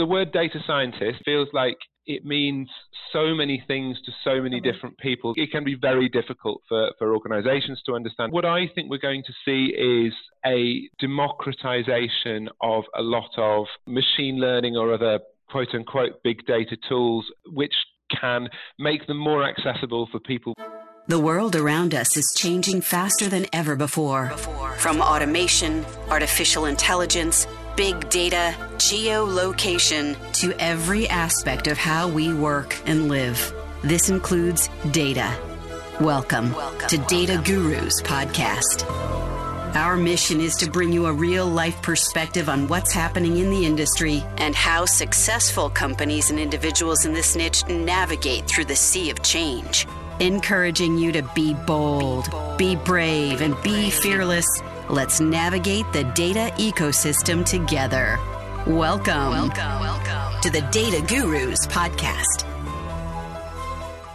the word data scientist feels like it means so many things to so many different people. It can be very difficult for, for organizations to understand. What I think we're going to see is a democratization of a lot of machine learning or other quote unquote big data tools, which can make them more accessible for people. The world around us is changing faster than ever before. before. From automation, artificial intelligence, big data, geolocation, to every aspect of how we work and live. This includes data. Welcome, Welcome. to Data Welcome. Gurus Podcast. Our mission is to bring you a real life perspective on what's happening in the industry and how successful companies and individuals in this niche navigate through the sea of change encouraging you to be bold, be brave, and be fearless. Let's navigate the data ecosystem together. Welcome, welcome, welcome to the Data Gurus podcast.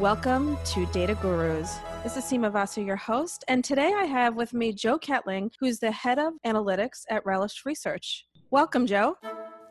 Welcome to Data Gurus. This is Sima Vasa, your host, and today I have with me Joe Ketling, who's the head of analytics at Relish Research. Welcome, Joe.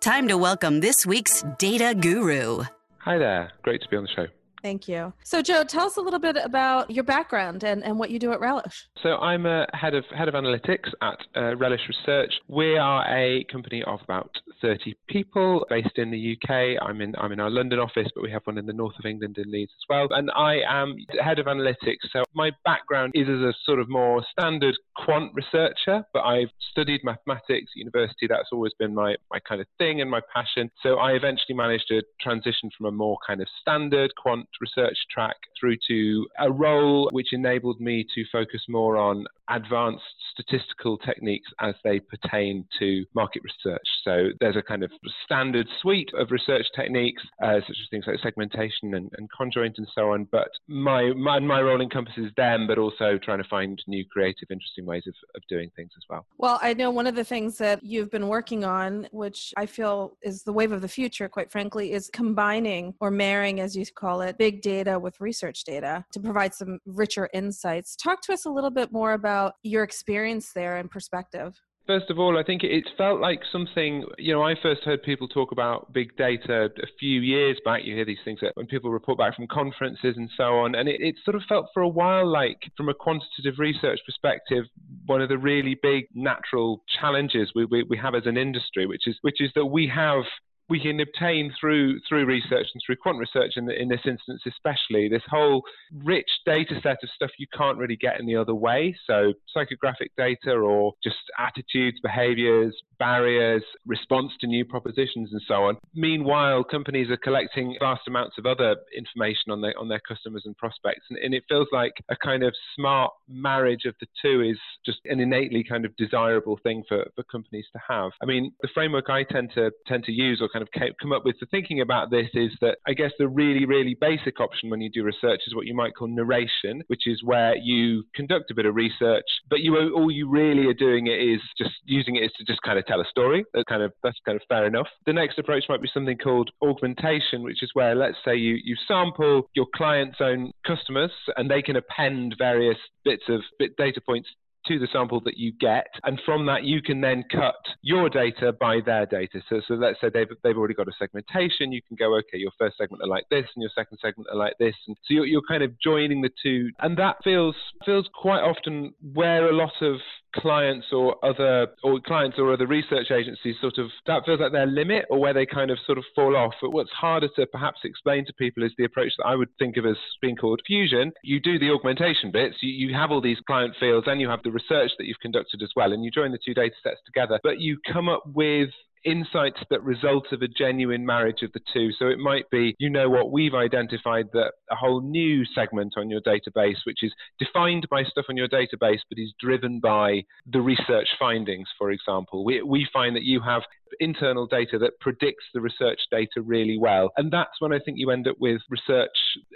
Time to welcome this week's Data Guru. Hi there. Great to be on the show. Thank you. So, Joe, tell us a little bit about your background and, and what you do at Relish. So, I'm a head of head of analytics at uh, Relish Research. We are a company of about 30 people based in the UK. I'm in I'm in our London office, but we have one in the north of England in Leeds as well. And I am head of analytics. So, my background is as a sort of more standard quant researcher, but I've studied mathematics at university. That's always been my my kind of thing and my passion. So, I eventually managed to transition from a more kind of standard quant research track through to a role which enabled me to focus more on advanced statistical techniques as they pertain to market research. So there's a kind of standard suite of research techniques, uh, such as things like segmentation and, and conjoint and so on. But my, my, my role encompasses them, but also trying to find new creative, interesting ways of, of doing things as well. Well, I know one of the things that you've been working on, which I feel is the wave of the future, quite frankly, is combining or marrying, as you call it, big data with research data to provide some richer insights. Talk to us a little bit more about your experience there and perspective. First of all, I think it felt like something, you know, I first heard people talk about big data a few years back. You hear these things when people report back from conferences and so on. And it, it sort of felt for a while like, from a quantitative research perspective, one of the really big natural challenges we, we, we have as an industry, which is, which is that we have we can obtain through through research and through quant research in, in this instance especially this whole rich data set of stuff you can't really get any other way. So psychographic data or just attitudes behaviors barriers response to new propositions and so on. Meanwhile companies are collecting vast amounts of other information on their on their customers and prospects. And, and it feels like a kind of smart marriage of the two is just an innately kind of desirable thing for, for companies to have. I mean the framework i tend to tend to use or kind of come up with for thinking about this is that I guess the really, really basic option when you do research is what you might call narration, which is where you conduct a bit of research, but you all you really are doing it is just using it is to just kind of tell a story. That kind of that's kind of fair enough. The next approach might be something called augmentation, which is where let's say you you sample your client's own customers and they can append various bits of bit data points to the sample that you get. And from that, you can then cut your data by their data. So, so let's say they've, they've already got a segmentation. You can go, okay, your first segment are like this and your second segment are like this. And so you're, you're kind of joining the two. And that feels, feels quite often where a lot of clients or other or clients or other research agencies sort of that feels like their limit or where they kind of sort of fall off. But what's harder to perhaps explain to people is the approach that i would think of as being called fusion. You do the augmentation bits you, you have all these client fields and you have the research that you've conducted as well and you join the two data sets together. But you come up with insights that result of a genuine marriage of the two. So it might be, you know what, we've identified that a whole new segment on your database, which is defined by stuff on your database, but is driven by the research findings, for example. We, we find that you have internal data that predicts the research data really well. And that's when I think you end up with research,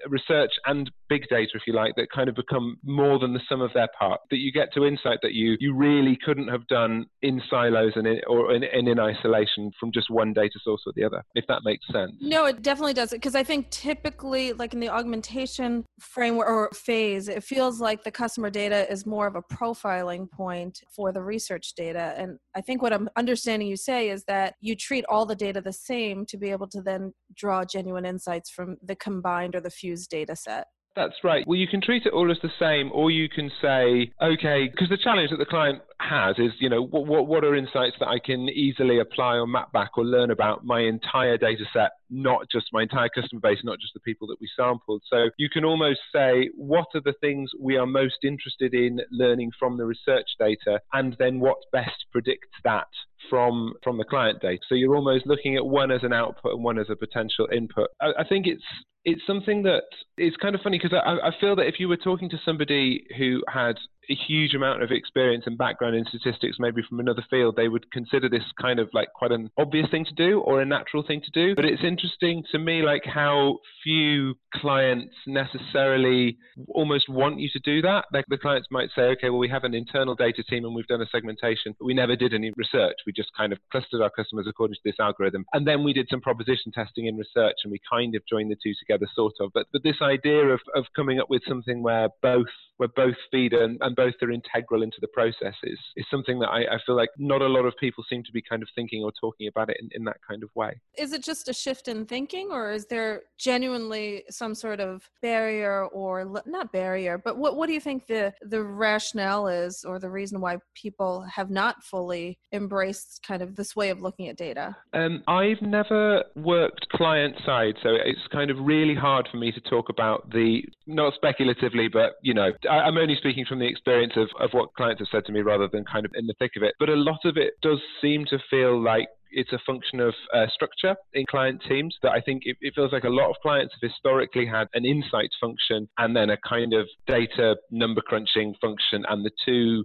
research and big data, if you like, that kind of become more than the sum of their parts. That you get to insight that you you really couldn't have done in silos and in, or in, in, in isolation from just one data source or the other. If that makes sense. No, it definitely does. Because I think typically, like in the augmentation framework or phase, it feels like the customer data is more of a profiling point for the research data. And I think what I'm understanding you say is that you treat all the data the same to be able to then draw genuine insights from the combined or the fused data set. That's right. Well, you can treat it all as the same, or you can say, okay, because the challenge that the client has is, you know, what, what, what are insights that I can easily apply or map back or learn about my entire data set, not just my entire customer base, not just the people that we sampled. So you can almost say, what are the things we are most interested in learning from the research data, and then what best predicts that from from the client data. So you're almost looking at one as an output and one as a potential input. I, I think it's it's something that it's kind of funny because I, I feel that if you were talking to somebody who had a huge amount of experience and background in statistics, maybe from another field, they would consider this kind of like quite an obvious thing to do or a natural thing to do. But it's interesting to me, like how few clients necessarily almost want you to do that. Like the clients might say, okay, well, we have an internal data team and we've done a segmentation, but we never did any research. We just kind of clustered our customers according to this algorithm. And then we did some proposition testing in research and we kind of joined the two together, sort of. But, but this idea of, of coming up with something where both where both feed and, and both are integral into the process is, is something that I, I, feel like not a lot of people seem to be kind of thinking or talking about it in, in that kind of way. Is it just a shift in thinking, or is there genuinely some sort of barrier or not barrier, but what, what do you think the, the rationale is or the reason why people have not fully embraced kind of this way of looking at data? Um, I've never worked client side, so it's kind of really hard for me to talk about the, not speculatively, but, you know, I, am only speaking from the experience of, of what clients have said to me rather than kind of in the thick of it. But a lot of it does seem to feel like it's a function of uh, structure in client teams that I think it, it, feels like a lot of clients have historically had an insight function and then a kind of data number crunching function, and the two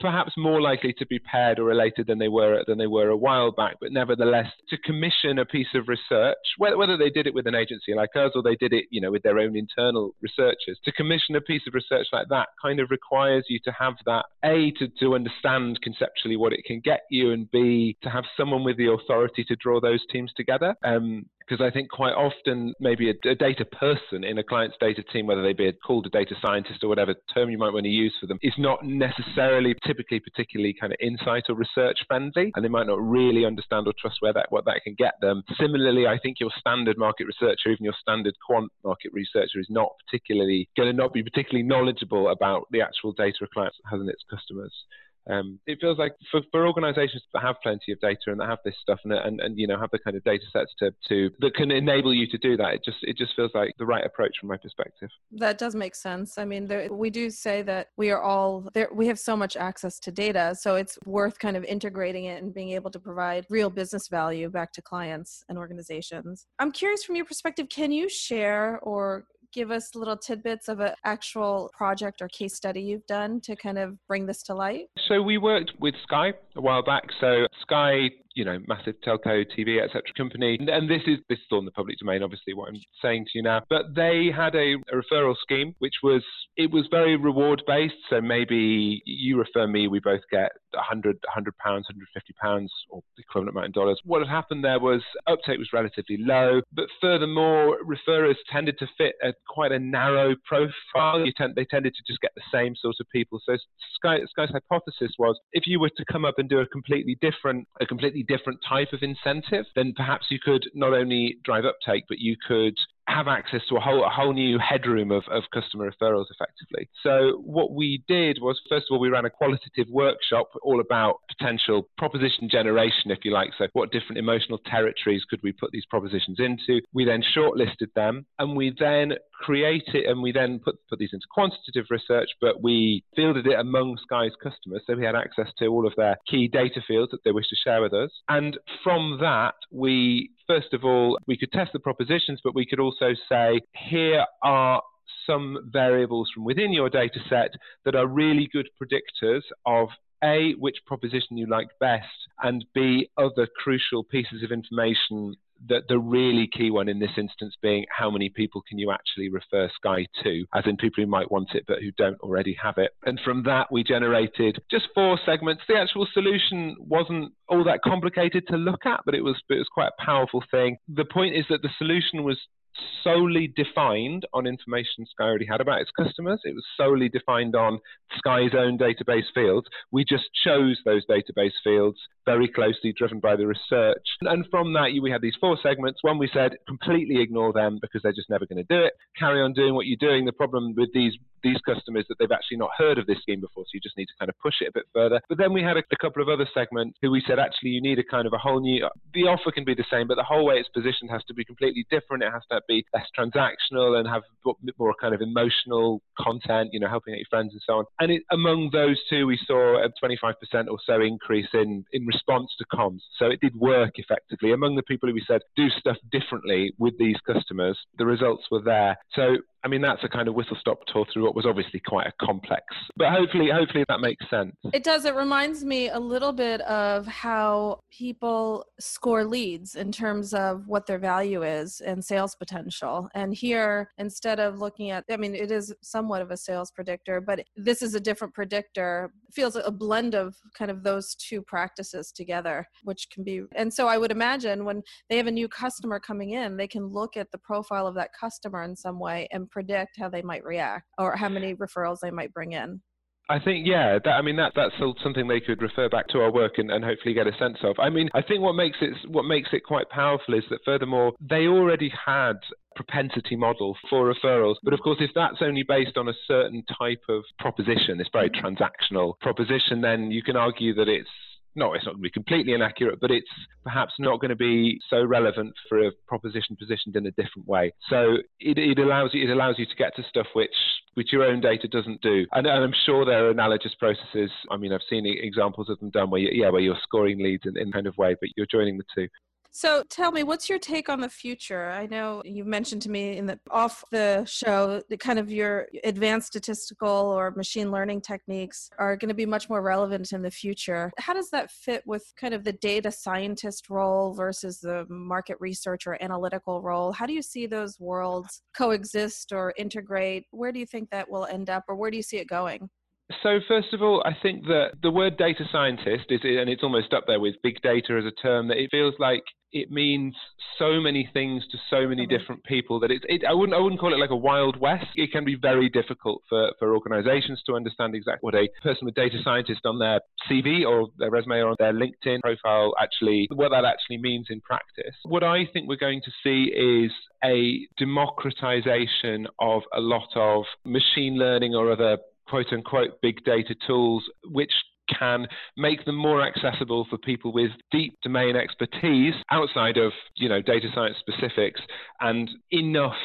perhaps more likely to be paired or related than they were than they were a while back. But nevertheless, to commission a piece of research, whether they did it with an agency like us or they did it, you know, with their own internal researchers, to commission a piece of research like that kind of requires you to have that a to, to understand conceptually what it can get you, and b to have someone with the authority to draw those teams together. Um, because I think quite often maybe a, a, data person in a client's data team, whether they be called a data scientist or whatever term you might want to use for them, is not necessarily typically particularly kind of insight or research friendly, and they might not really understand or trust where that what that can get them. Similarly, I think your standard market researcher, even your standard quant market researcher, is not particularly going to not be particularly knowledgeable about the actual data a client has in its customers. Um, it feels like for, for organizations that have plenty of data and that have this stuff and, and, and you know have the kind of data sets to, to that can enable you to do that it just it just feels like the right approach from my perspective. That does make sense. I mean there, we do say that we are all there we have so much access to data so it's worth kind of integrating it and being able to provide real business value back to clients and organizations. I'm curious from your perspective can you share or give us little tidbits of an actual project or case study you've done to kind of bring this to light? So we worked with Sky a while back. So Sky you know, massive telco, TV, etc. company. And this is this is in the public domain, obviously, what I'm saying to you now. But they had a, a referral scheme, which was it was very reward based. So maybe you refer me, we both get 100, 100 pounds, 150 pounds, or the equivalent amount in dollars. What had happened there was uptake was relatively low, but furthermore, referrers tended to fit a quite a narrow profile. Tend, they tended to just get the same sort of people. So Sky, Sky's hypothesis was if you were to come up and do a completely different, a completely different type of incentive, then perhaps you could not only drive uptake, but you could have access to a whole a whole new headroom of, of customer referrals effectively. So what we did was first of all we ran a qualitative workshop all about potential proposition generation, if you like. So what different emotional territories could we put these propositions into? We then shortlisted them and we then created and we then put put these into quantitative research, but we fielded it among Sky's customers. So we had access to all of their key data fields that they wish to share with us. And from that we first of all, we could test the propositions, but we could also say, here are some variables from within your data set that are really good predictors of a, which proposition you like best, and B, other crucial pieces of information the, the really key one in this instance being how many people can you actually refer Sky to, as in people who might want it but who don't already have it. And from that, we generated just four segments. The actual solution wasn't all that complicated to look at, but it was, it was quite a powerful thing. The point is that the solution was solely defined on information Sky already had about its customers. It was solely defined on Sky's own database fields. We just chose those database fields very closely driven by the research. And from that, we had these four segments. One, we said completely ignore them because they're just never going to do it. Carry on doing what you're doing. The problem with these these customers that they've actually not heard of this scheme before, so you just need to kind of push it a bit further. But then we had a, a couple of other segments who we said actually you need a kind of a whole new. The offer can be the same, but the whole way it's positioned has to be completely different. It has to be less transactional and have more kind of emotional content, you know, helping out your friends and so on. And it, among those two, we saw a 25% or so increase in in response to comms. So it did work effectively. Among the people who we said do stuff differently with these customers, the results were there. So I mean, that's a kind of whistle stop tour through what was obviously quite a complex. But hopefully, hopefully that makes sense. It does. It reminds me a little bit of how people score leads in terms of what their value is and sales potential. And here, instead of looking at, I mean, it is somewhat of a sales predictor, but this is a different predictor. It feels a blend of kind of those two practices together, which can be. And so I would imagine when they have a new customer coming in, they can look at the profile of that customer in some way and predict how they might react or how many referrals they might bring in. I think, yeah, that, I mean, that, that's something they could refer back to our work and, and hopefully get a sense of. I mean, I think what makes it, what makes it quite powerful is that furthermore, they already had propensity model for referrals. But of course, if that's only based on a certain type of proposition, this very transactional proposition, then you can argue that it's no, it's not going to be completely inaccurate, but it's perhaps not going to be so relevant for a proposition positioned in a different way. So it, it allows you it allows you to get to stuff which which your own data doesn't do. And, and I'm sure there are analogous processes. I mean, I've seen examples of them done where you, yeah, where you're scoring leads in, in kind of way, but you're joining the two. So tell me, what's your take on the future? I know you mentioned to me in the off the show that kind of your advanced statistical or machine learning techniques are going to be much more relevant in the future. How does that fit with kind of the data scientist role versus the market research or analytical role? How do you see those worlds coexist or integrate? Where do you think that will end up or where do you see it going? So first of all, I think that the word data scientist is, and it's almost up there with big data as a term that it feels like it means so many things to so many different people that it, it, I wouldn't I wouldn't call it like a wild west. It can be very difficult for, for organizations to understand exactly what a person with data scientist on their CV or their resume or on their LinkedIn profile actually what that actually means in practice. What I think we're going to see is a democratization of a lot of machine learning or other quote unquote big data tools, which can make them more accessible for people with deep domain expertise outside of you know data science specifics and enough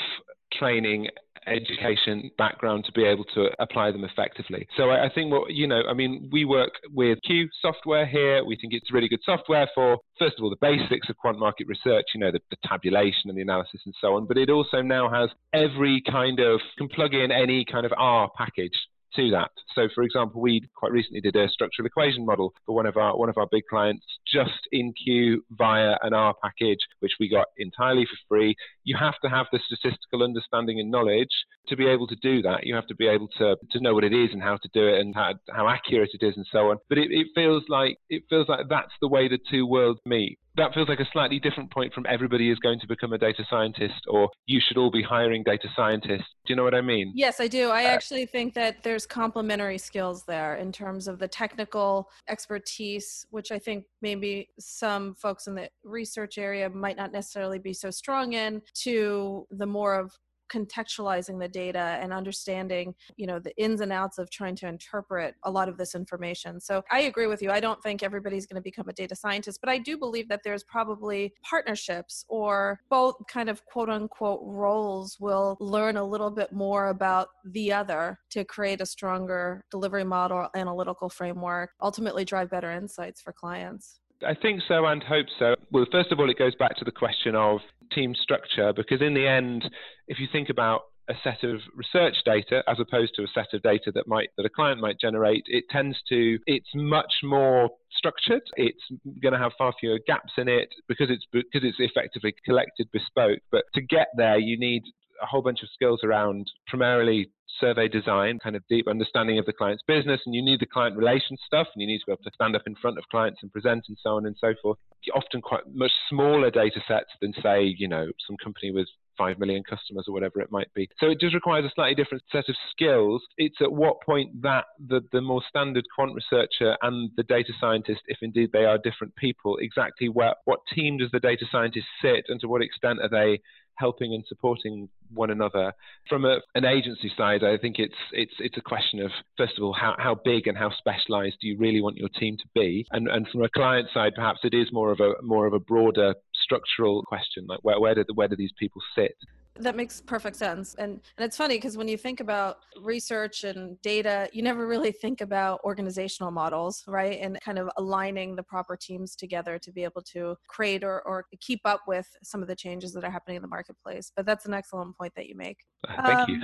training education background to be able to apply them effectively. So I, think what you know, I mean, we work with Q software here. We think it's really good software for first of all the basics of quant market research, you know, the, the tabulation and the analysis and so on. But it also now has every kind of can plug in any kind of R package to that. So, for example, we quite recently did a structural equation model for one of our one of our big clients just in Q via an R package, which we got entirely for free. You have to have the statistical understanding and knowledge to be able to do that. You have to be able to, to know what it is and how to do it and how, how accurate it is and so on. But it, it feels like it feels like that's the way the two worlds meet that feels like a slightly different point from everybody is going to become a data scientist or you should all be hiring data scientists. Do you know what I mean? Yes, I do. I uh, actually think that there's complementary skills there in terms of the technical expertise, which I think maybe some folks in the research area might not necessarily be so strong in, to the more of contextualizing the data and understanding you know the ins and outs of trying to interpret a lot of this information. So i agree with you. I don't think everybody's going to become a data scientist but i do believe that there's probably partnerships or both kind of quote unquote roles will learn a little bit more about the other to create a stronger delivery model analytical framework ultimately drive better insights for clients. I think so and hope so. Well, first of all, it goes back to the question of team structure because, in the end, if you think about a set of research data as opposed to a set of data that might that a client might generate it tends to it's much more structured. It's going to have far fewer gaps in it because it's because it's effectively collected bespoke. But to get there you need a whole bunch of skills around primarily survey design, kind of deep understanding of the client's business, and you need the client relations stuff, and you need to be able to stand up in front of clients and present and so on and so forth. Often quite much smaller data sets than, say, you know, some company with 5 million customers or whatever it might be. So it just requires a slightly different set of skills. It's at what point that the, the more standard quant researcher and the data scientist, if indeed they are different people, exactly where, what team does the data scientist sit and to what extent are they helping and supporting one another. From a, an agency side, I think it's it's it's a question of first of all how, how big and how specialized do you really want your team to be, and and from a client side, perhaps it is more of a more of a broader structural question like where where do where do these people sit? That makes perfect sense. And and it's funny because when you think about research and data, you never really think about organizational models, right? And kind of aligning the proper teams together to be able to create or, or keep up with some of the changes that are happening in the marketplace. But that's an excellent point that you make. Thank um,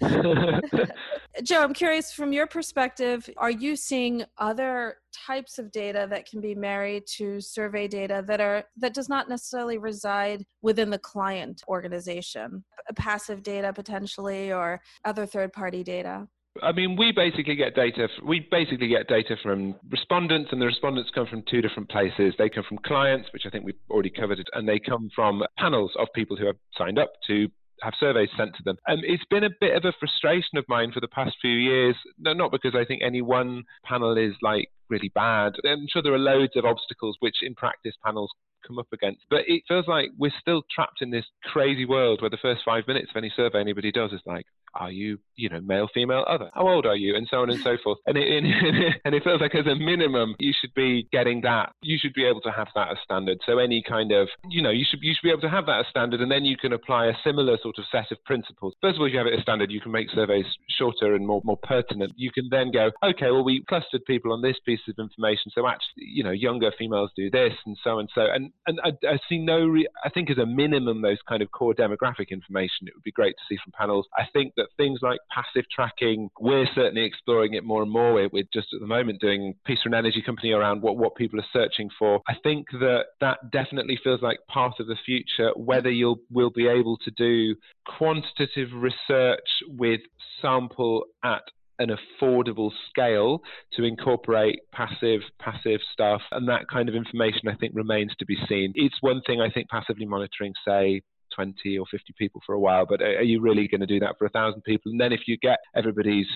you. Joe, I'm curious from your perspective, are you seeing other types of data that can be married to survey data that are that does not necessarily reside within the client organization passive data potentially or other third party data I mean, we basically get data. We basically get data from respondents, and the respondents come from two different places. They come from clients, which I think we've already covered, and they come from panels of people who have signed up to have surveys sent to them. Um, it's been a bit of a frustration of mine for the past few years, not because I think any one panel is like really bad. I'm sure there are loads of obstacles which in practice panels come up against. But it feels like we're still trapped in this crazy world where the first five minutes of any survey anybody does is like, are you, you know, male, female, other? How old are you? And so on and so forth. And it, and it feels like as a minimum, you should be getting that. You should be able to have that as standard. So any kind of, you know, you should you should be able to have that as standard, and then you can apply a similar sort of set of principles. First of all, if you have it as standard, you can make surveys shorter and more more pertinent. You can then go, okay, well, we clustered people on this piece of information, so actually, you know, younger females do this, and so and so. And and I, I see no. Re- I think as a minimum, those kind of core demographic information, it would be great to see from panels. I think that things like passive tracking, we're certainly exploring it more and more. We're, we're just at the moment doing piece for an energy company around what, what people are searching for. I think that that definitely feels like part of the future, whether you'll will be able to do quantitative research with sample at an affordable scale to incorporate passive passive stuff and that kind of information I think remains to be seen. It's one thing I think passively monitoring say 20 or 50 people for a while, but are you really going to do that for a thousand people? And then if you get everybody's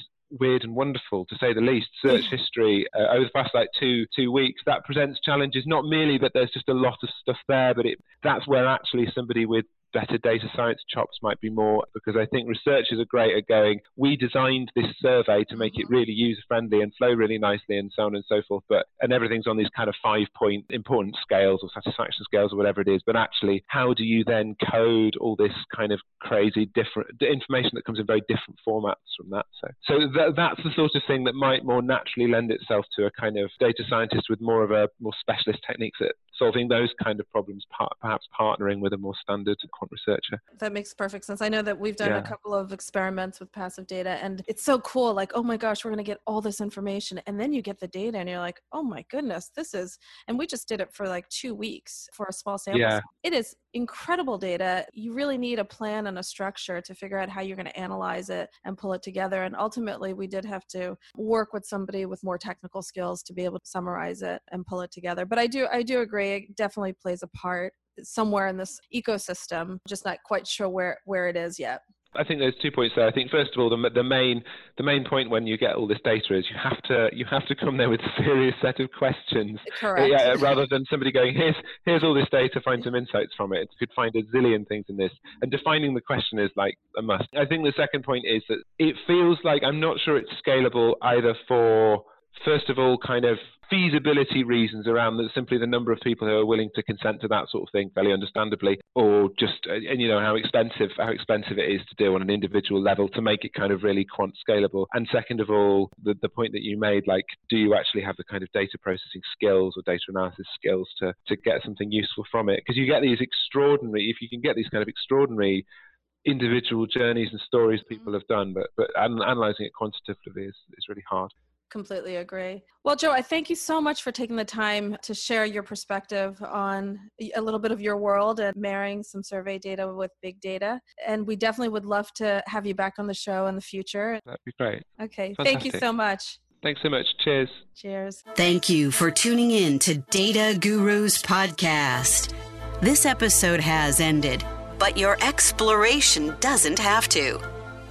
weird and wonderful, to say the least, search history uh, over the past like two two weeks, that presents challenges. Not merely that there's just a lot of stuff there, but it that's where actually somebody with better data science chops might be more because I think researchers are great at going, we designed this survey to make it mm-hmm. really user friendly and flow really nicely and so on and so forth. But and everything's on these kind of five point important scales or satisfaction scales or whatever it is. But actually, how do you then code all this kind of crazy different information that comes in very different formats from that? So so th- that's the sort of thing that might more naturally lend itself to a kind of data scientist with more of a more specialist techniques at solving those kind of problems, perhaps partnering with a more standard quant researcher. That makes perfect sense. I know that we've done yeah. a couple of experiments with passive data, and it's so cool. Like, oh my gosh, we're going to get all this information. And then you get the data, and you're like, oh my goodness, this is, and we just did it for like two weeks for a small sample. Yeah. It is incredible data. You really need a plan and a structure to figure out how you're going to analyze it and pull it together. And ultimately, we did have to work with somebody with more technical skills to be able to summarize it and pull it together. But I do, I do agree. It definitely plays a part somewhere in this ecosystem. Just not quite sure where where it is yet. I think there's two points there. I think first of all, the, the main the main point when you get all this data is you have to you have to come there with a serious set of questions. Correct. Rather than somebody going here's here's all this data, find some insights from it. You could find a zillion things in this, and defining the question is like a must. I think the second point is that it feels like I'm not sure it's scalable either for first of all kind of feasibility reasons around the, simply the number of people who are willing to consent to that sort of thing, fairly understandably, or just uh, and you know how expensive how expensive it is to do on an individual level to make it kind of really quant scalable. And second of all, the the point that you made, like, do you actually have the kind of data processing skills or data analysis skills to to get something useful from it? Because you get these extraordinary, if you can get these kind of extraordinary individual journeys and stories people have done, but but analyzing it quantitatively is, is really hard. Completely agree. Well, Joe, I thank you so much for taking the time to share your perspective on a little bit of your world and marrying some survey data with big data. And we definitely would love to have you back on the show in the future. That'd be great. Okay. Fantastic. Thank you so much. Thanks so much. Cheers. Cheers. Thank you for tuning in to Data Gurus Podcast. This episode has ended but your exploration doesn't have to.